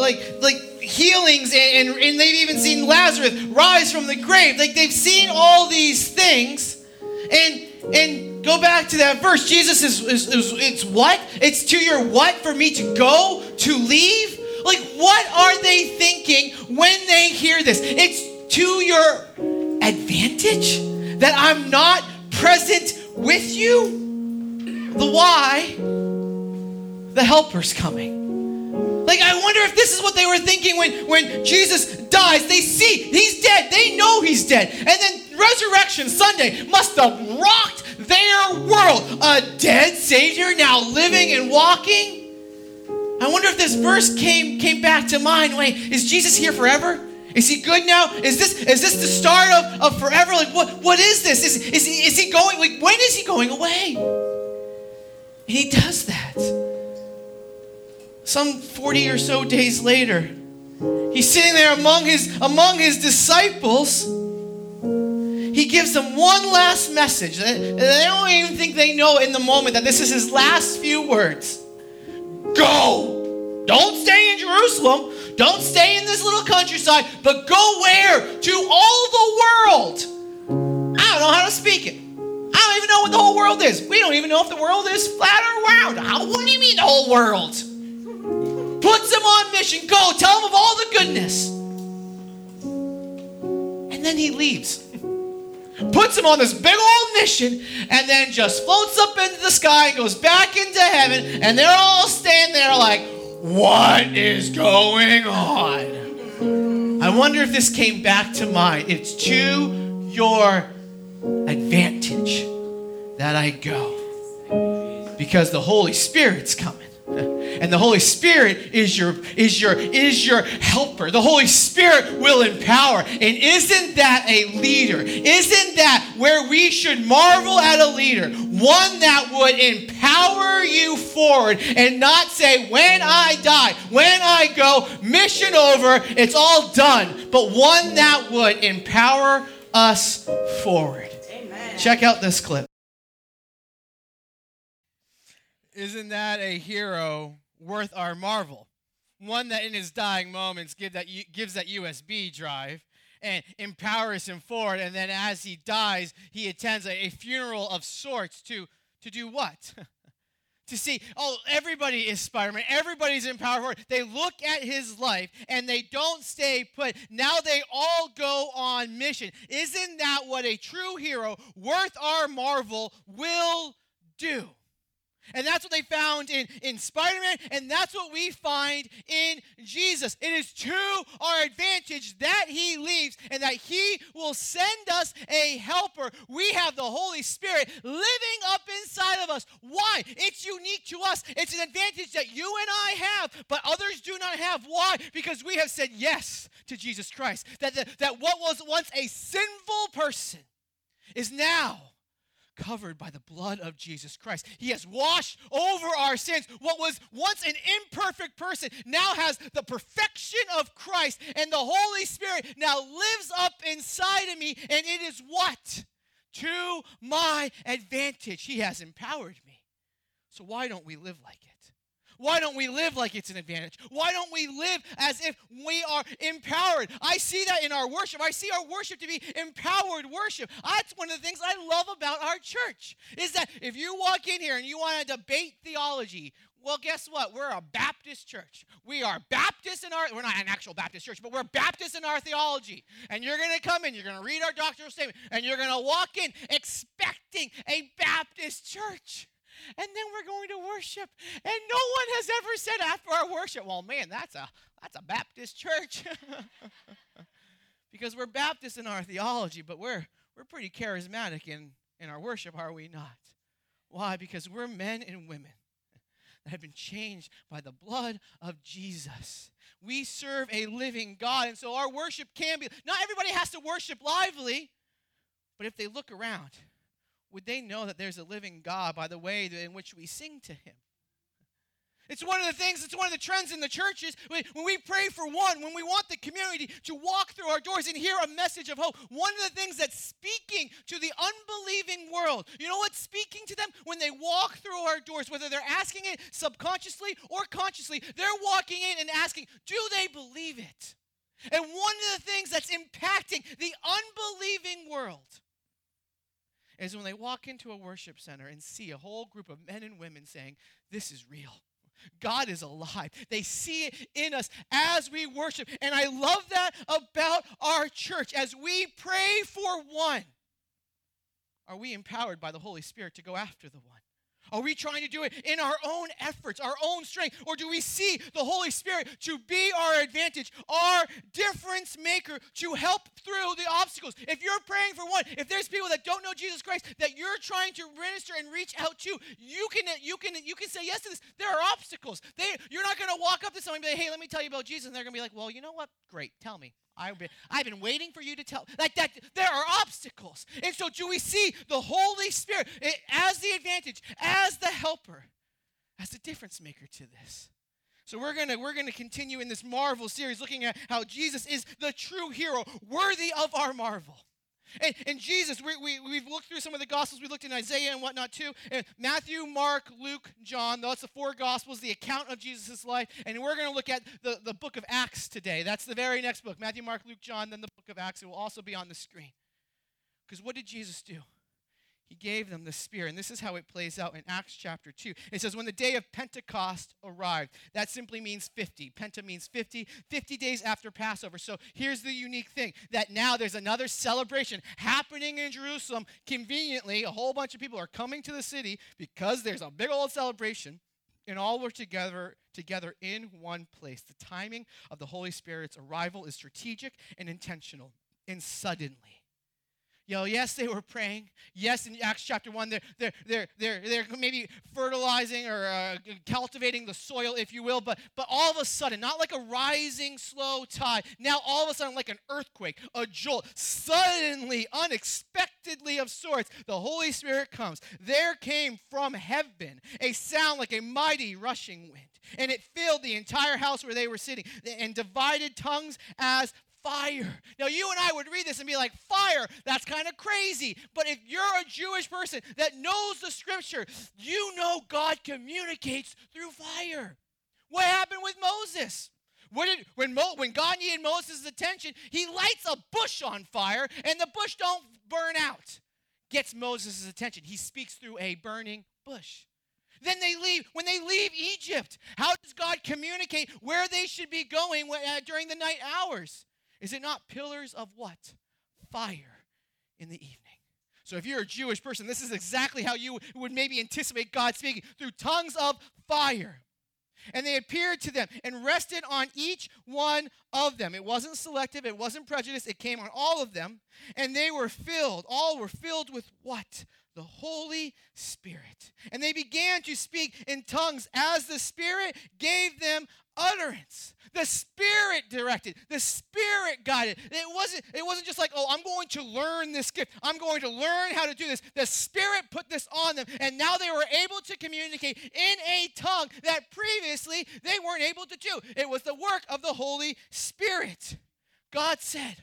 like like healings and, and, and they've even seen Lazarus rise from the grave. Like they've seen all these things. And and go back to that verse. Jesus is, is, is it's what? It's to your what for me to go, to leave? Like what are they thinking when they hear this? It's to your advantage that I'm not present with you. The why, the helper's coming. Like, I wonder if this is what they were thinking when, when Jesus dies. They see he's dead, they know he's dead. And then Resurrection Sunday must have rocked their world. A dead Savior now living and walking. I wonder if this verse came, came back to mind. Wait, is Jesus here forever? Is he good now? Is this is this the start of, of forever? Like what what is this? Is, is, he, is he going like when is he going away? And he does that. Some 40 or so days later, he's sitting there among his among his disciples. He gives them one last message. They don't even think they know in the moment that this is his last few words. Go! Don't stay in Jerusalem. Don't stay in this little countryside, but go where? To all the world. I don't know how to speak it. I don't even know what the whole world is. We don't even know if the world is flat or round. How, what do you mean the whole world? Puts him on mission. Go, tell him of all the goodness. And then he leaves. Puts him on this big old mission and then just floats up into the sky and goes back into heaven. And they're all standing there like, what is going on? I wonder if this came back to mind. It's to your advantage that I go because the Holy Spirit's coming. And the Holy Spirit is your is your is your helper. The Holy Spirit will empower. And isn't that a leader? Isn't that where we should marvel at a leader? One that would empower you forward and not say when I die, when I go, mission over, it's all done, but one that would empower us forward. Amen. Check out this clip. Isn't that a hero worth our marvel? One that in his dying moments give that, gives that USB drive and empowers him forward. And then as he dies, he attends a, a funeral of sorts to, to do what? to see, oh, everybody is Spider Man, everybody's empowered. They look at his life and they don't stay put. Now they all go on mission. Isn't that what a true hero worth our marvel will do? And that's what they found in, in Spider Man, and that's what we find in Jesus. It is to our advantage that He leaves and that He will send us a helper. We have the Holy Spirit living up inside of us. Why? It's unique to us. It's an advantage that you and I have, but others do not have. Why? Because we have said yes to Jesus Christ. That, the, that what was once a sinful person is now covered by the blood of Jesus Christ. He has washed over our sins. What was once an imperfect person now has the perfection of Christ, and the Holy Spirit now lives up inside of me, and it is what? To my advantage. He has empowered me. So why don't we live like it? Why don't we live like it's an advantage? Why don't we live as if we are empowered? I see that in our worship. I see our worship to be empowered worship. That's one of the things I love about our church is that if you walk in here and you want to debate theology, well, guess what? We're a Baptist church. We are Baptist in our, we're not an actual Baptist church, but we're Baptist in our theology. And you're going to come in, you're going to read our doctrinal statement, and you're going to walk in expecting a Baptist church and then we're going to worship. And no one has ever said after our worship, well, man, that's a that's a Baptist church. because we're Baptist in our theology, but we're we're pretty charismatic in, in our worship, are we not? Why? Because we're men and women that have been changed by the blood of Jesus. We serve a living God, and so our worship can be not everybody has to worship lively, but if they look around, would they know that there's a living God by the way in which we sing to Him? It's one of the things, it's one of the trends in the churches. When we pray for one, when we want the community to walk through our doors and hear a message of hope, one of the things that's speaking to the unbelieving world, you know what's speaking to them? When they walk through our doors, whether they're asking it subconsciously or consciously, they're walking in and asking, do they believe it? And one of the things that's impacting the unbelieving world is when they walk into a worship center and see a whole group of men and women saying, This is real. God is alive. They see it in us as we worship. And I love that about our church. As we pray for one, are we empowered by the Holy Spirit to go after the one? Are we trying to do it in our own efforts, our own strength? Or do we see the Holy Spirit to be our advantage, our difference maker to help through the obstacles? If you're praying for one, if there's people that don't know Jesus Christ that you're trying to minister and reach out to, you can you can you can say yes to this. There are obstacles. They, you're not going to walk up to someone and be like, "Hey, let me tell you about Jesus," and they're going to be like, "Well, you know what? Great, tell me." I've been, I've been waiting for you to tell. Like that, there are obstacles. And so, do we see the Holy Spirit eh, as the advantage, as the helper, as the difference maker to this? So we're gonna we're gonna continue in this Marvel series, looking at how Jesus is the true hero, worthy of our marvel. And, and Jesus, we, we, we've looked through some of the Gospels. We looked in Isaiah and whatnot too. And Matthew, Mark, Luke, John. That's the four Gospels, the account of Jesus' life. And we're going to look at the, the book of Acts today. That's the very next book Matthew, Mark, Luke, John, then the book of Acts. It will also be on the screen. Because what did Jesus do? He gave them the Spirit. And this is how it plays out in Acts chapter 2. It says, When the day of Pentecost arrived, that simply means 50. Penta means 50, 50 days after Passover. So here's the unique thing that now there's another celebration happening in Jerusalem. Conveniently, a whole bunch of people are coming to the city because there's a big old celebration. And all were together together in one place. The timing of the Holy Spirit's arrival is strategic and intentional and suddenly. Yo, yes, they were praying. Yes, in Acts chapter 1, they're, they're, they're, they're, they're maybe fertilizing or uh, cultivating the soil, if you will, but, but all of a sudden, not like a rising slow tide, now all of a sudden, like an earthquake, a jolt, suddenly, unexpectedly of sorts, the Holy Spirit comes. There came from heaven a sound like a mighty rushing wind, and it filled the entire house where they were sitting, and divided tongues as fire. Now, you and I would read this and be like, fire, that's kind of crazy. But if you're a Jewish person that knows the scripture, you know God communicates through fire. What happened with Moses? Did, when, Mo, when God needed Moses' attention, he lights a bush on fire and the bush don't burn out. Gets Moses' attention. He speaks through a burning bush. Then they leave. When they leave Egypt, how does God communicate where they should be going uh, during the night hours? Is it not pillars of what? Fire in the evening. So if you're a Jewish person, this is exactly how you would maybe anticipate God speaking through tongues of fire. And they appeared to them and rested on each one of them. It wasn't selective, it wasn't prejudice, it came on all of them. And they were filled, all were filled with what? The Holy Spirit. And they began to speak in tongues as the Spirit gave them utterance. The Spirit directed. The Spirit guided. It wasn't, it wasn't just like, oh, I'm going to learn this gift. I'm going to learn how to do this. The Spirit put this on them, and now they were able to communicate in a tongue that previously they weren't able to do. It was the work of the Holy Spirit. God said,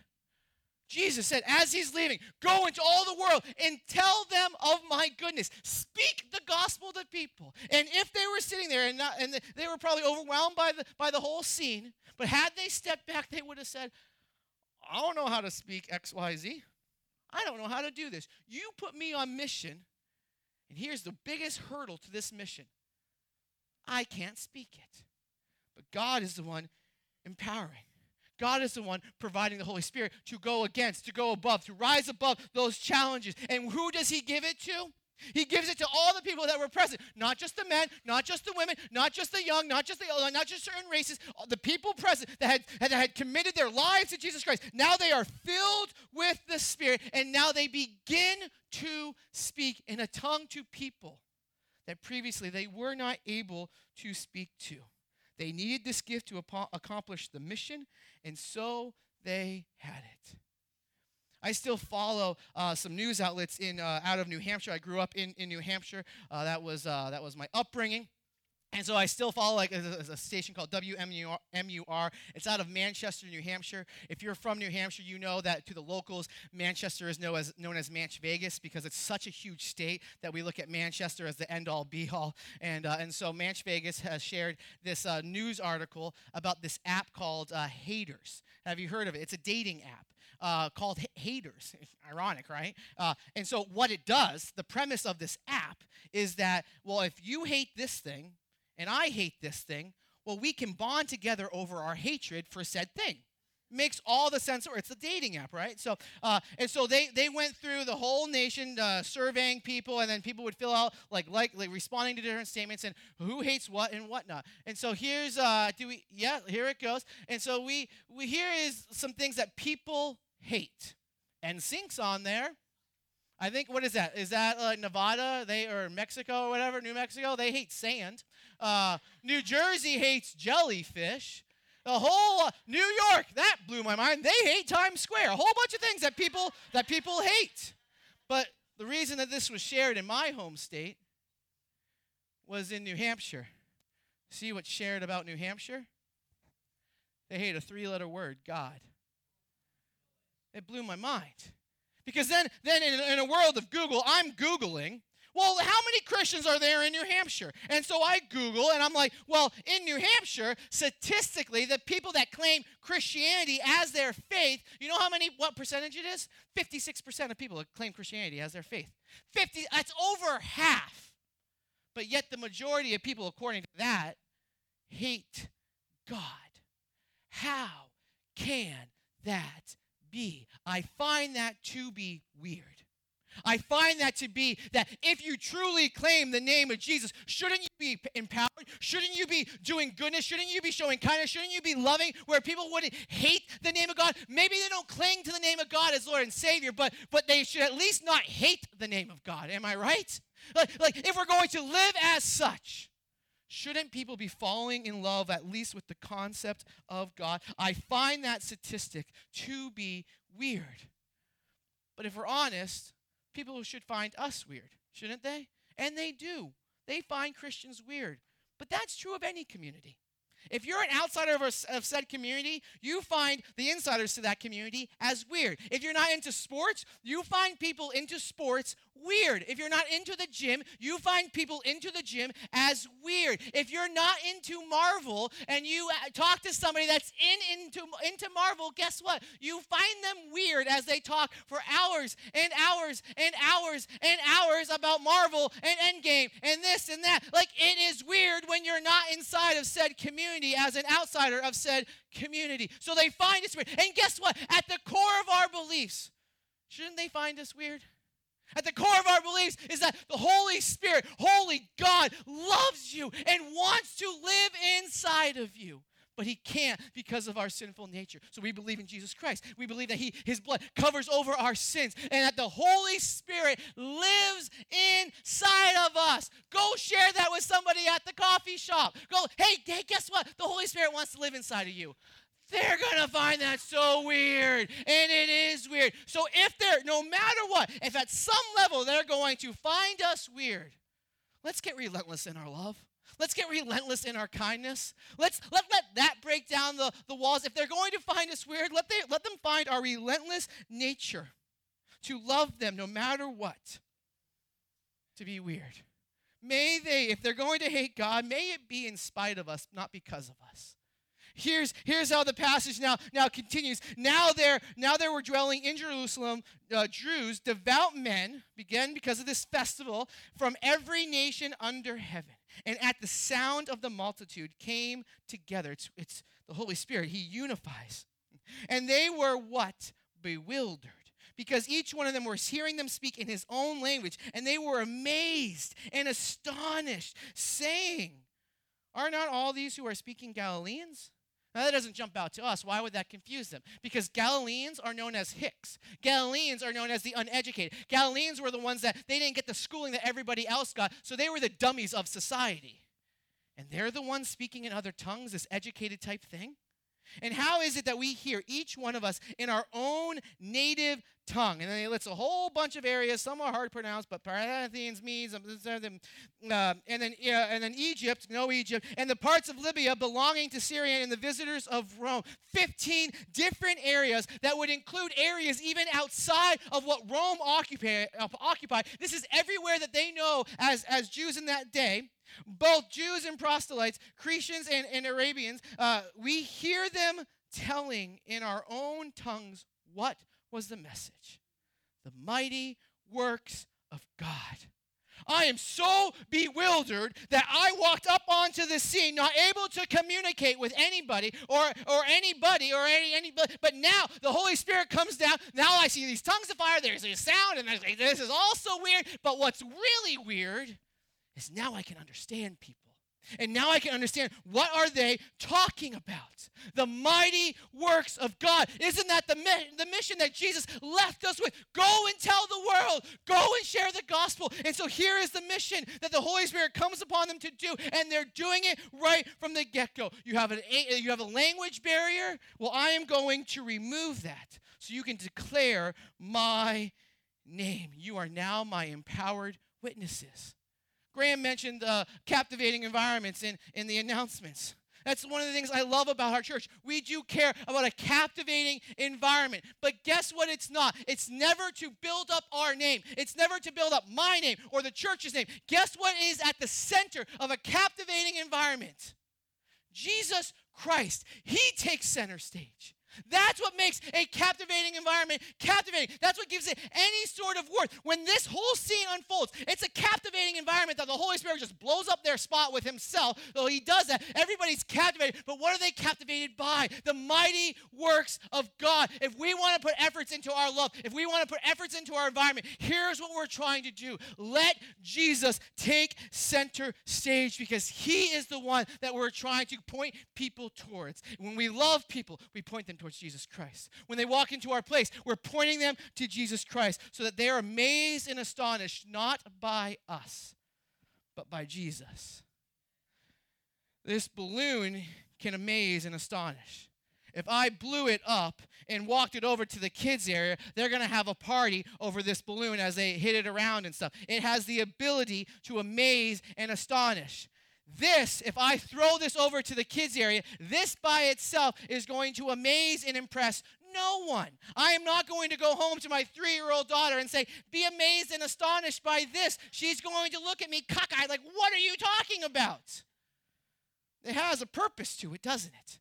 Jesus said, as he's leaving, go into all the world and tell them of my goodness. Speak the gospel to people. And if they were sitting there and, not, and they were probably overwhelmed by the, by the whole scene, but had they stepped back, they would have said, I don't know how to speak XYZ. I don't know how to do this. You put me on mission, and here's the biggest hurdle to this mission I can't speak it. But God is the one empowering. God is the one providing the Holy Spirit to go against, to go above, to rise above those challenges. And who does He give it to? He gives it to all the people that were present, not just the men, not just the women, not just the young, not just the old, not just certain races, uh, the people present that had, that had committed their lives to Jesus Christ. Now they are filled with the Spirit, and now they begin to speak in a tongue to people that previously they were not able to speak to. They needed this gift to accomplish the mission, and so they had it. I still follow uh, some news outlets in uh, out of New Hampshire. I grew up in, in New Hampshire. Uh, that was uh, that was my upbringing. And so I still follow like a, a station called WMUR. It's out of Manchester, New Hampshire. If you're from New Hampshire, you know that to the locals, Manchester is known as, known as Manch Vegas because it's such a huge state that we look at Manchester as the end all be all. And, uh, and so Manch Vegas has shared this uh, news article about this app called uh, Haters. Have you heard of it? It's a dating app. Uh, called H- Haters. Ironic, right? Uh, and so, what it does, the premise of this app is that, well, if you hate this thing, and I hate this thing, well, we can bond together over our hatred for said thing. Makes all the sense. Or it's a dating app, right? So, uh, and so they they went through the whole nation uh, surveying people, and then people would fill out like like like responding to different statements and who hates what and whatnot. And so here's uh, do we yeah here it goes. And so we we here is some things that people hate, and sinks on there. I think what is that? Is that uh, Nevada? They or Mexico or whatever? New Mexico? They hate sand. Uh, New Jersey hates jellyfish. The whole uh, New York that blew my mind. They hate Times Square. A whole bunch of things that people that people hate. But the reason that this was shared in my home state was in New Hampshire. See what's shared about New Hampshire? They hate a three-letter word, God. It blew my mind. Because then, then in, in a world of Google, I'm Googling, well, how many Christians are there in New Hampshire? And so I Google and I'm like, well, in New Hampshire, statistically, the people that claim Christianity as their faith, you know how many, what percentage it is? 56% of people that claim Christianity as their faith. 50, that's over half. But yet the majority of people, according to that, hate God. How can that be. I find that to be weird. I find that to be that if you truly claim the name of Jesus, shouldn't you be empowered? Shouldn't you be doing goodness? Shouldn't you be showing kindness? Shouldn't you be loving where people wouldn't hate the name of God? Maybe they don't cling to the name of God as Lord and Savior, but but they should at least not hate the name of God. Am I right? Like, like if we're going to live as such, Shouldn't people be falling in love at least with the concept of God? I find that statistic to be weird. But if we're honest, people who should find us weird, shouldn't they? And they do. They find Christians weird. But that's true of any community. If you're an outsider of, a, of said community, you find the insiders to that community as weird. If you're not into sports, you find people into sports weird. If you're not into the gym, you find people into the gym as weird. If you're not into Marvel and you uh, talk to somebody that's in into into Marvel, guess what? You find them weird as they talk for hours and hours and hours and hours about Marvel and Endgame and this and that. Like it is weird when you're not inside of said community as an outsider of said community. So they find us weird. And guess what? At the core of our beliefs, shouldn't they find us weird? At the core of our beliefs is that the Holy Spirit, Holy God, loves you and wants to live inside of you. But he can't because of our sinful nature. So we believe in Jesus Christ. We believe that he, his blood covers over our sins and that the Holy Spirit lives inside of us. Go share that with somebody at the coffee shop. Go, hey, hey, guess what? The Holy Spirit wants to live inside of you they're going to find that so weird. And it is weird. So if they're, no matter what, if at some level they're going to find us weird, let's get relentless in our love. Let's get relentless in our kindness. Let's let, let that break down the, the walls. If they're going to find us weird, let, they, let them find our relentless nature to love them no matter what, to be weird. May they, if they're going to hate God, may it be in spite of us, not because of us. Here's, here's how the passage now, now continues. Now there, now there were dwelling in Jerusalem uh, Jews, devout men, began because of this festival, from every nation under heaven. And at the sound of the multitude came together. It's, it's the Holy Spirit. He unifies. And they were what? Bewildered because each one of them was hearing them speak in his own language, and they were amazed and astonished, saying, Are not all these who are speaking Galileans? Now, that doesn't jump out to us. Why would that confuse them? Because Galileans are known as hicks. Galileans are known as the uneducated. Galileans were the ones that they didn't get the schooling that everybody else got, so they were the dummies of society. And they're the ones speaking in other tongues, this educated type thing. And how is it that we hear each one of us in our own native tongue? And then he lists a whole bunch of areas. Some are hard to pronounce, but Parthians, Medes, um, uh, and then uh, and then Egypt, no Egypt, and the parts of Libya belonging to Syria and the visitors of Rome. Fifteen different areas that would include areas even outside of what Rome occupied. This is everywhere that they know as as Jews in that day both Jews and proselytes, Cretians and, and Arabians, uh, we hear them telling in our own tongues what was the message the mighty works of God. I am so bewildered that I walked up onto the scene, not able to communicate with anybody or, or anybody or any, anybody. But now the Holy Spirit comes down. Now I see these tongues of fire. There's a sound, and this is all so weird. But what's really weird is now I can understand people. And now I can understand what are they talking about? The mighty works of God. Isn't that the, mi- the mission that Jesus left us with? Go and tell the world. Go and share the gospel. And so here is the mission that the Holy Spirit comes upon them to do, and they're doing it right from the get-go. You have an you have a language barrier. Well, I am going to remove that so you can declare my name. You are now my empowered witnesses. Graham mentioned uh, captivating environments in, in the announcements. That's one of the things I love about our church. We do care about a captivating environment. But guess what? It's not. It's never to build up our name, it's never to build up my name or the church's name. Guess what is at the center of a captivating environment? Jesus Christ. He takes center stage. That's what makes a captivating environment captivating. That's what gives it any sort of worth. When this whole scene unfolds, it's a captivating environment that the Holy Spirit just blows up their spot with Himself. Though He does that, everybody's captivated. But what are they captivated by? The mighty works of God. If we want to put efforts into our love, if we want to put efforts into our environment, here's what we're trying to do let Jesus take center stage because He is the one that we're trying to point people towards. When we love people, we point them towards towards Jesus Christ. When they walk into our place, we're pointing them to Jesus Christ so that they are amazed and astonished not by us, but by Jesus. This balloon can amaze and astonish. If I blew it up and walked it over to the kids' area, they're going to have a party over this balloon as they hit it around and stuff. It has the ability to amaze and astonish. This, if I throw this over to the kids' area, this by itself is going to amaze and impress no one. I am not going to go home to my three year old daughter and say, Be amazed and astonished by this. She's going to look at me cockeyed, like, What are you talking about? It has a purpose to it, doesn't it?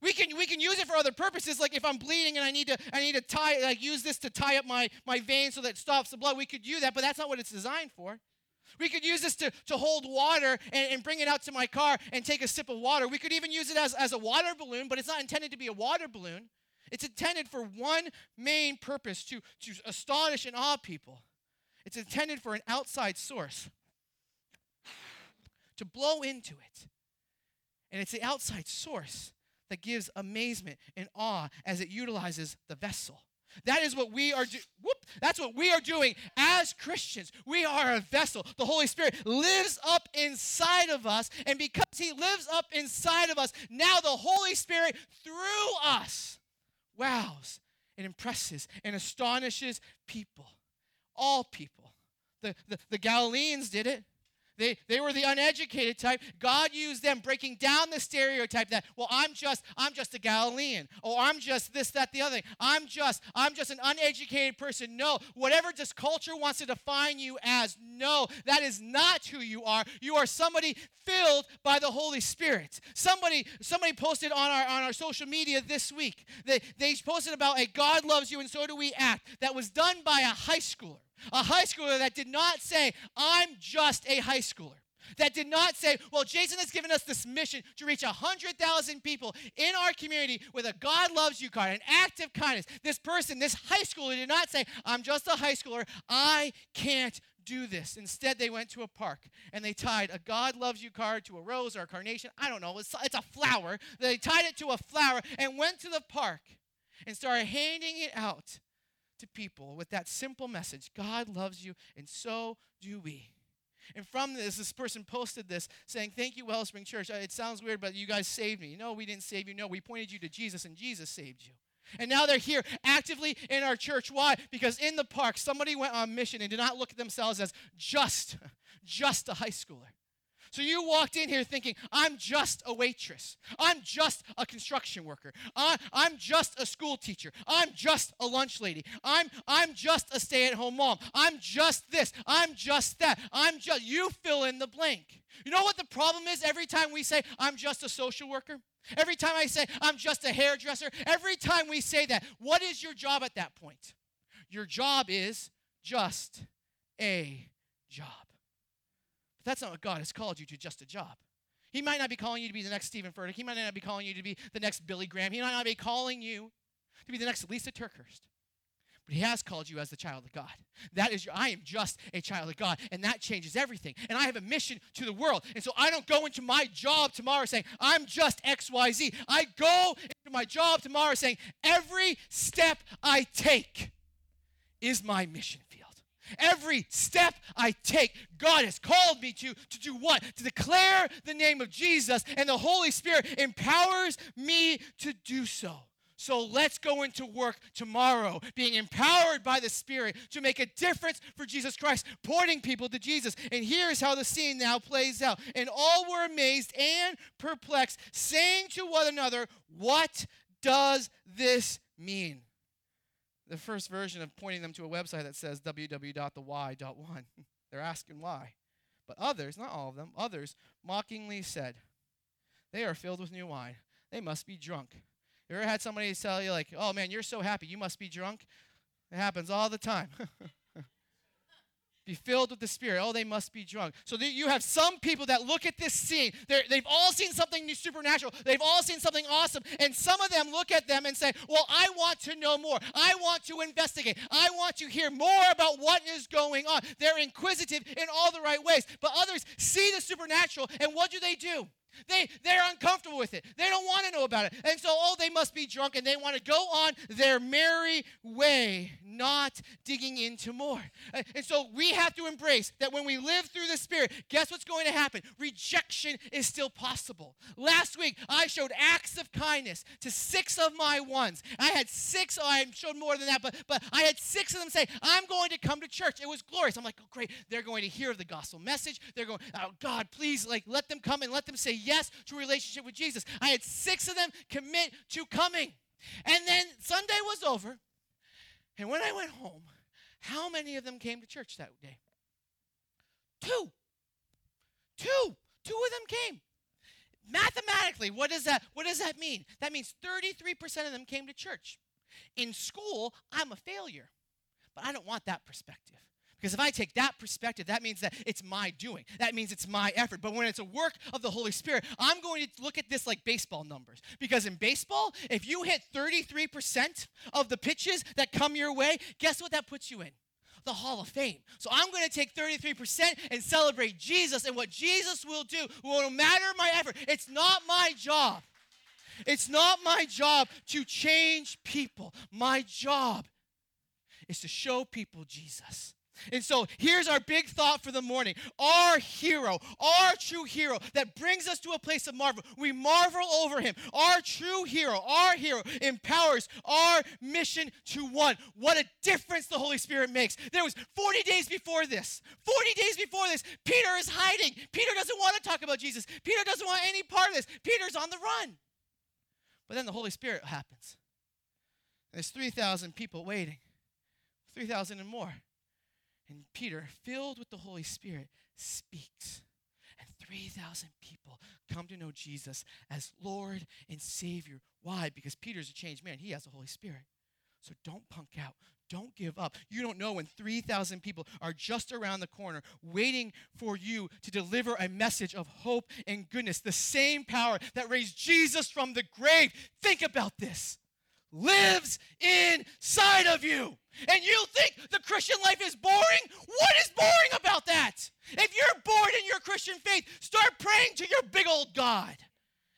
We can, we can use it for other purposes, like if I'm bleeding and I need to I need to tie like use this to tie up my, my vein so that it stops the blood. We could do that, but that's not what it's designed for. We could use this to, to hold water and, and bring it out to my car and take a sip of water. We could even use it as, as a water balloon, but it's not intended to be a water balloon. It's intended for one main purpose to, to astonish and awe people. It's intended for an outside source to blow into it. And it's the outside source that gives amazement and awe as it utilizes the vessel. That is what we are do- whoop, that's what we are doing as Christians. We are a vessel. The Holy Spirit lives up inside of us, and because he lives up inside of us, now the Holy Spirit through us wows and impresses and astonishes people. All people. The, the, the Galileans did it. They, they were the uneducated type. God used them breaking down the stereotype that, well, I'm just, I'm just a Galilean. Or I'm just this, that, the other thing. I'm just, I'm just an uneducated person. No, whatever this culture wants to define you as, no, that is not who you are. You are somebody filled by the Holy Spirit. Somebody, somebody posted on our on our social media this week. They, they posted about a God loves you and so do we act that was done by a high schooler. A high schooler that did not say, I'm just a high schooler. That did not say, well, Jason has given us this mission to reach 100,000 people in our community with a God loves you card, an act of kindness. This person, this high schooler, did not say, I'm just a high schooler. I can't do this. Instead, they went to a park and they tied a God loves you card to a rose or a carnation. I don't know. It's, it's a flower. They tied it to a flower and went to the park and started handing it out to people with that simple message God loves you, and so do we. And from this, this person posted this saying, Thank you, Wellspring Church. Uh, it sounds weird, but you guys saved me. No, we didn't save you. No, we pointed you to Jesus, and Jesus saved you. And now they're here actively in our church. Why? Because in the park, somebody went on mission and did not look at themselves as just, just a high schooler. So you walked in here thinking, I'm just a waitress. I'm just a construction worker. I, am just a school teacher. I'm just a lunch lady. I'm, I'm just a stay at home mom. I'm just this. I'm just that. I'm just, you fill in the blank. You know what the problem is every time we say, I'm just a social worker? Every time I say, I'm just a hairdresser, every time we say that, what is your job at that point? Your job is just a job. That's not what God has called you to, just a job. He might not be calling you to be the next Steven Furtick. He might not be calling you to be the next Billy Graham. He might not be calling you to be the next Lysa TerKeurst. But he has called you as the child of God. That is, your, I am just a child of God, and that changes everything. And I have a mission to the world. And so I don't go into my job tomorrow saying, I'm just XYZ. I go into my job tomorrow saying, every step I take is my mission field. Every step I take, God has called me to to do what? To declare the name of Jesus, and the Holy Spirit empowers me to do so. So let's go into work tomorrow, being empowered by the Spirit to make a difference for Jesus Christ, pointing people to Jesus. And here's how the scene now plays out. And all were amazed and perplexed, saying to one another, What does this mean? The first version of pointing them to a website that says www.thewhy.one. They're asking why. But others, not all of them, others mockingly said, They are filled with new wine. They must be drunk. You ever had somebody tell you, like, oh man, you're so happy, you must be drunk? It happens all the time. be filled with the Spirit. Oh, they must be drunk. So you have some people that look at this scene. they have all seen something supernatural. They've all seen something awesome. And some of them look at them and say, Well, I want to know more. I want to investigate. I want to hear more about what is going on. They're inquisitive in all the right ways. But others see the supernatural, and what do they do? They, they're uncomfortable with it. They don't want to know about it. And so, oh, they must be drunk and they want to go on their merry way, not digging into more. And so, we have to embrace that when we live through the Spirit, guess what's going to happen? Rejection is still possible. Last week, I showed acts of kindness to six of my ones. I had six, oh, I showed more than that, but, but I had six of them say, I'm going to come to church. It was glorious. I'm like, oh, great. They're going to hear the gospel message. They're going, oh, God, please, like, let them come and let them say yes to a relationship with Jesus. I had six of them commit to coming. And then Sunday was over. And when I went home, how many of them came to church that day? Two. Two. Two of them came. Mathematically, what does that what does that mean? That means 33% of them came to church. In school, I'm a failure. But I don't want that perspective. Because if I take that perspective, that means that it's my doing. That means it's my effort. But when it's a work of the Holy Spirit, I'm going to look at this like baseball numbers. Because in baseball, if you hit 33% of the pitches that come your way, guess what that puts you in? The Hall of Fame. So I'm going to take 33% and celebrate Jesus and what Jesus will do. No matter my effort, it's not my job. It's not my job to change people. My job is to show people Jesus. And so here's our big thought for the morning. Our hero, our true hero that brings us to a place of marvel. We marvel over him. Our true hero, our hero empowers our mission to one. What a difference the Holy Spirit makes. There was 40 days before this. 40 days before this, Peter is hiding. Peter doesn't want to talk about Jesus. Peter doesn't want any part of this. Peter's on the run. But then the Holy Spirit happens. There's 3,000 people waiting. 3,000 and more. And Peter, filled with the Holy Spirit, speaks. And 3,000 people come to know Jesus as Lord and Savior. Why? Because Peter's a changed man. He has the Holy Spirit. So don't punk out. Don't give up. You don't know when 3,000 people are just around the corner waiting for you to deliver a message of hope and goodness. The same power that raised Jesus from the grave. Think about this lives inside of you. And you think the Christian life is boring? What is boring about that? If you're bored in your Christian faith, start praying to your big old God,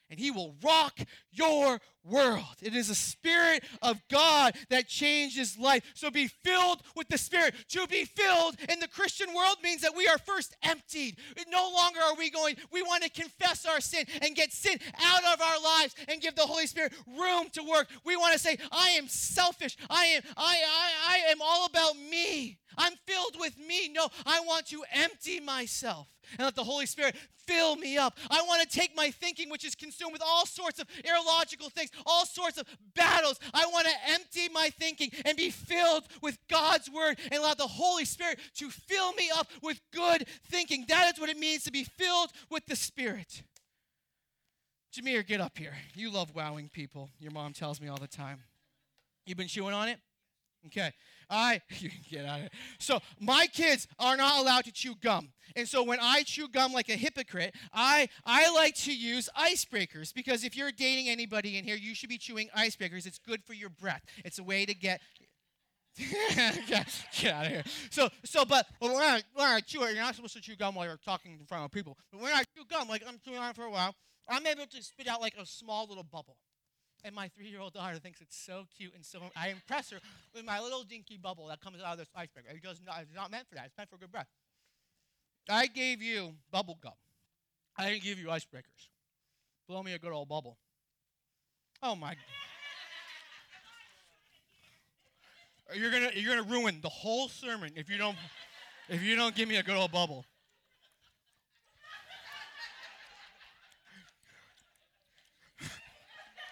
and He will rock your world. It is a spirit of God that changes life. So be filled with the spirit. To be filled in the Christian world means that we are first emptied. No longer are we going, we want to confess our sin and get sin out of our lives and give the Holy Spirit room to work. We want to say, I am selfish. I am I I, I am all about me. I'm filled with me. No, I want to empty myself and let the Holy Spirit fill me up. I want to take my thinking, which is consumed with all sorts of illogical things, all sorts of battles. I want to empty my thinking and be filled with God's word and allow the Holy Spirit to fill me up with good thinking. That is what it means to be filled with the Spirit. Jameer, get up here. You love wowing people. Your mom tells me all the time. You've been chewing on it? Okay. I you can get out of it. So my kids are not allowed to chew gum. And so when I chew gum like a hypocrite, I I like to use icebreakers because if you're dating anybody in here, you should be chewing icebreakers. It's good for your breath. It's a way to get get, get out of here. So, so, but, but when I when I chew it, you're not supposed to chew gum while you're talking in front of people. But when I chew gum, like I'm chewing on for a while, I'm able to spit out like a small little bubble. And my three year old daughter thinks it's so cute and so. I impress her with my little dinky bubble that comes out of this icebreaker. It does not, it's not meant for that, it's meant for good breath. I gave you bubble gum, I didn't give you icebreakers. Blow me a good old bubble. Oh my. You're gonna you're gonna ruin the whole sermon if you don't if you don't give me a good old bubble.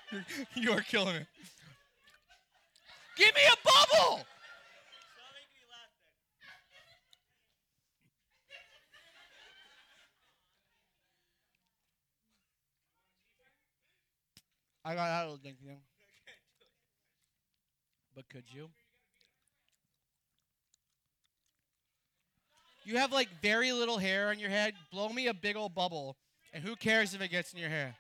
You're, you are killing it. Give me a bubble. I got that little thing. But could you? You have like very little hair on your head. Blow me a big old bubble, and who cares if it gets in your hair?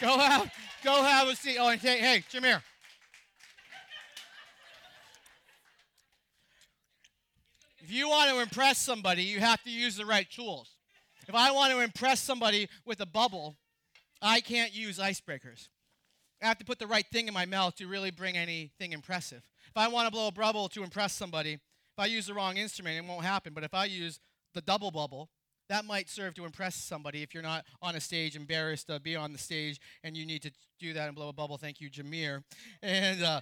Go have, go have a seat. Oh, and hey, hey, Jameer. If you want to impress somebody, you have to use the right tools. If I want to impress somebody with a bubble, I can't use icebreakers. I have to put the right thing in my mouth to really bring anything impressive. If I want to blow a bubble to impress somebody, if I use the wrong instrument, it won't happen. But if I use the Dubble Bubble, that might serve to impress somebody if you're not on a stage, embarrassed to be on the stage, and you need to do that and blow a bubble. Thank you, Jameer. And uh,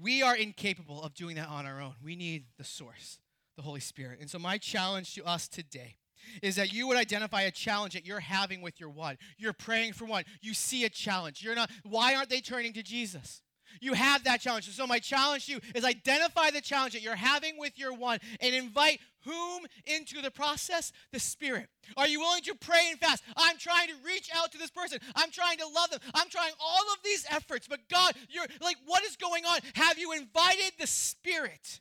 we are incapable of doing that on our own. We need the source, the Holy Spirit. And so, my challenge to us today is that you would identify a challenge that you're having with your one. You're praying for one. You see a challenge. You're not, why aren't they turning to Jesus? You have that challenge. So, my challenge to you is identify the challenge that you're having with your one and invite whom into the process? The Spirit. Are you willing to pray and fast? I'm trying to reach out to this person. I'm trying to love them. I'm trying all of these efforts. But God, you're like, what is going on? Have you invited the Spirit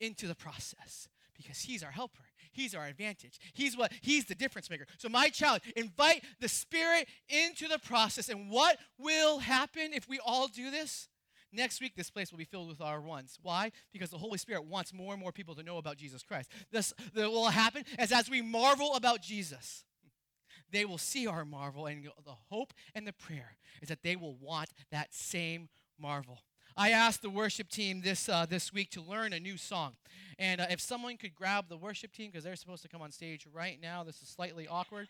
into the process? Because He's our helper. He's our advantage. He's what he's the difference maker. So my challenge, invite the spirit into the process and what will happen if we all do this? Next week, this place will be filled with our ones. Why? Because the Holy Spirit wants more and more people to know about Jesus Christ. This that will happen as as we marvel about Jesus, they will see our marvel, and the hope and the prayer is that they will want that same marvel. I asked the worship team this uh, this week to learn a new song, and uh, if someone could grab the worship team because they're supposed to come on stage right now. This is slightly awkward.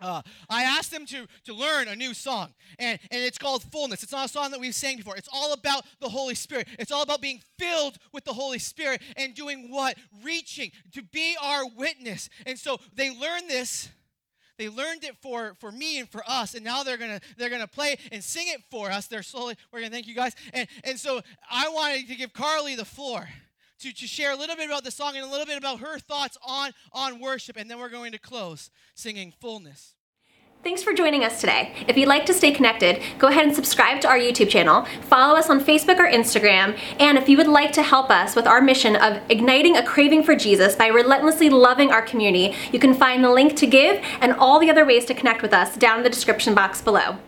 Uh, I asked them to, to learn a new song, and, and it's called Fullness. It's not a song that we've sang before. It's all about the Holy Spirit. It's all about being filled with the Holy Spirit and doing what? Reaching to be our witness. And so they learned this. They learned it for, for me and for us, and now they're gonna they're gonna play and sing it for us. They're slowly. We're gonna thank you guys. And and so I wanted to give Carly the floor to, to share a little bit about the song and a little bit about her thoughts on, on worship. And then we're going to close singing Fullness. Thanks for joining us today. If you'd like to stay connected, go ahead and subscribe to our YouTube channel, follow us on Facebook or Instagram, and if you would like to help us with our mission of igniting a craving for Jesus by relentlessly loving our community, you can find the link to give and all the other ways to connect with us down in the description box below.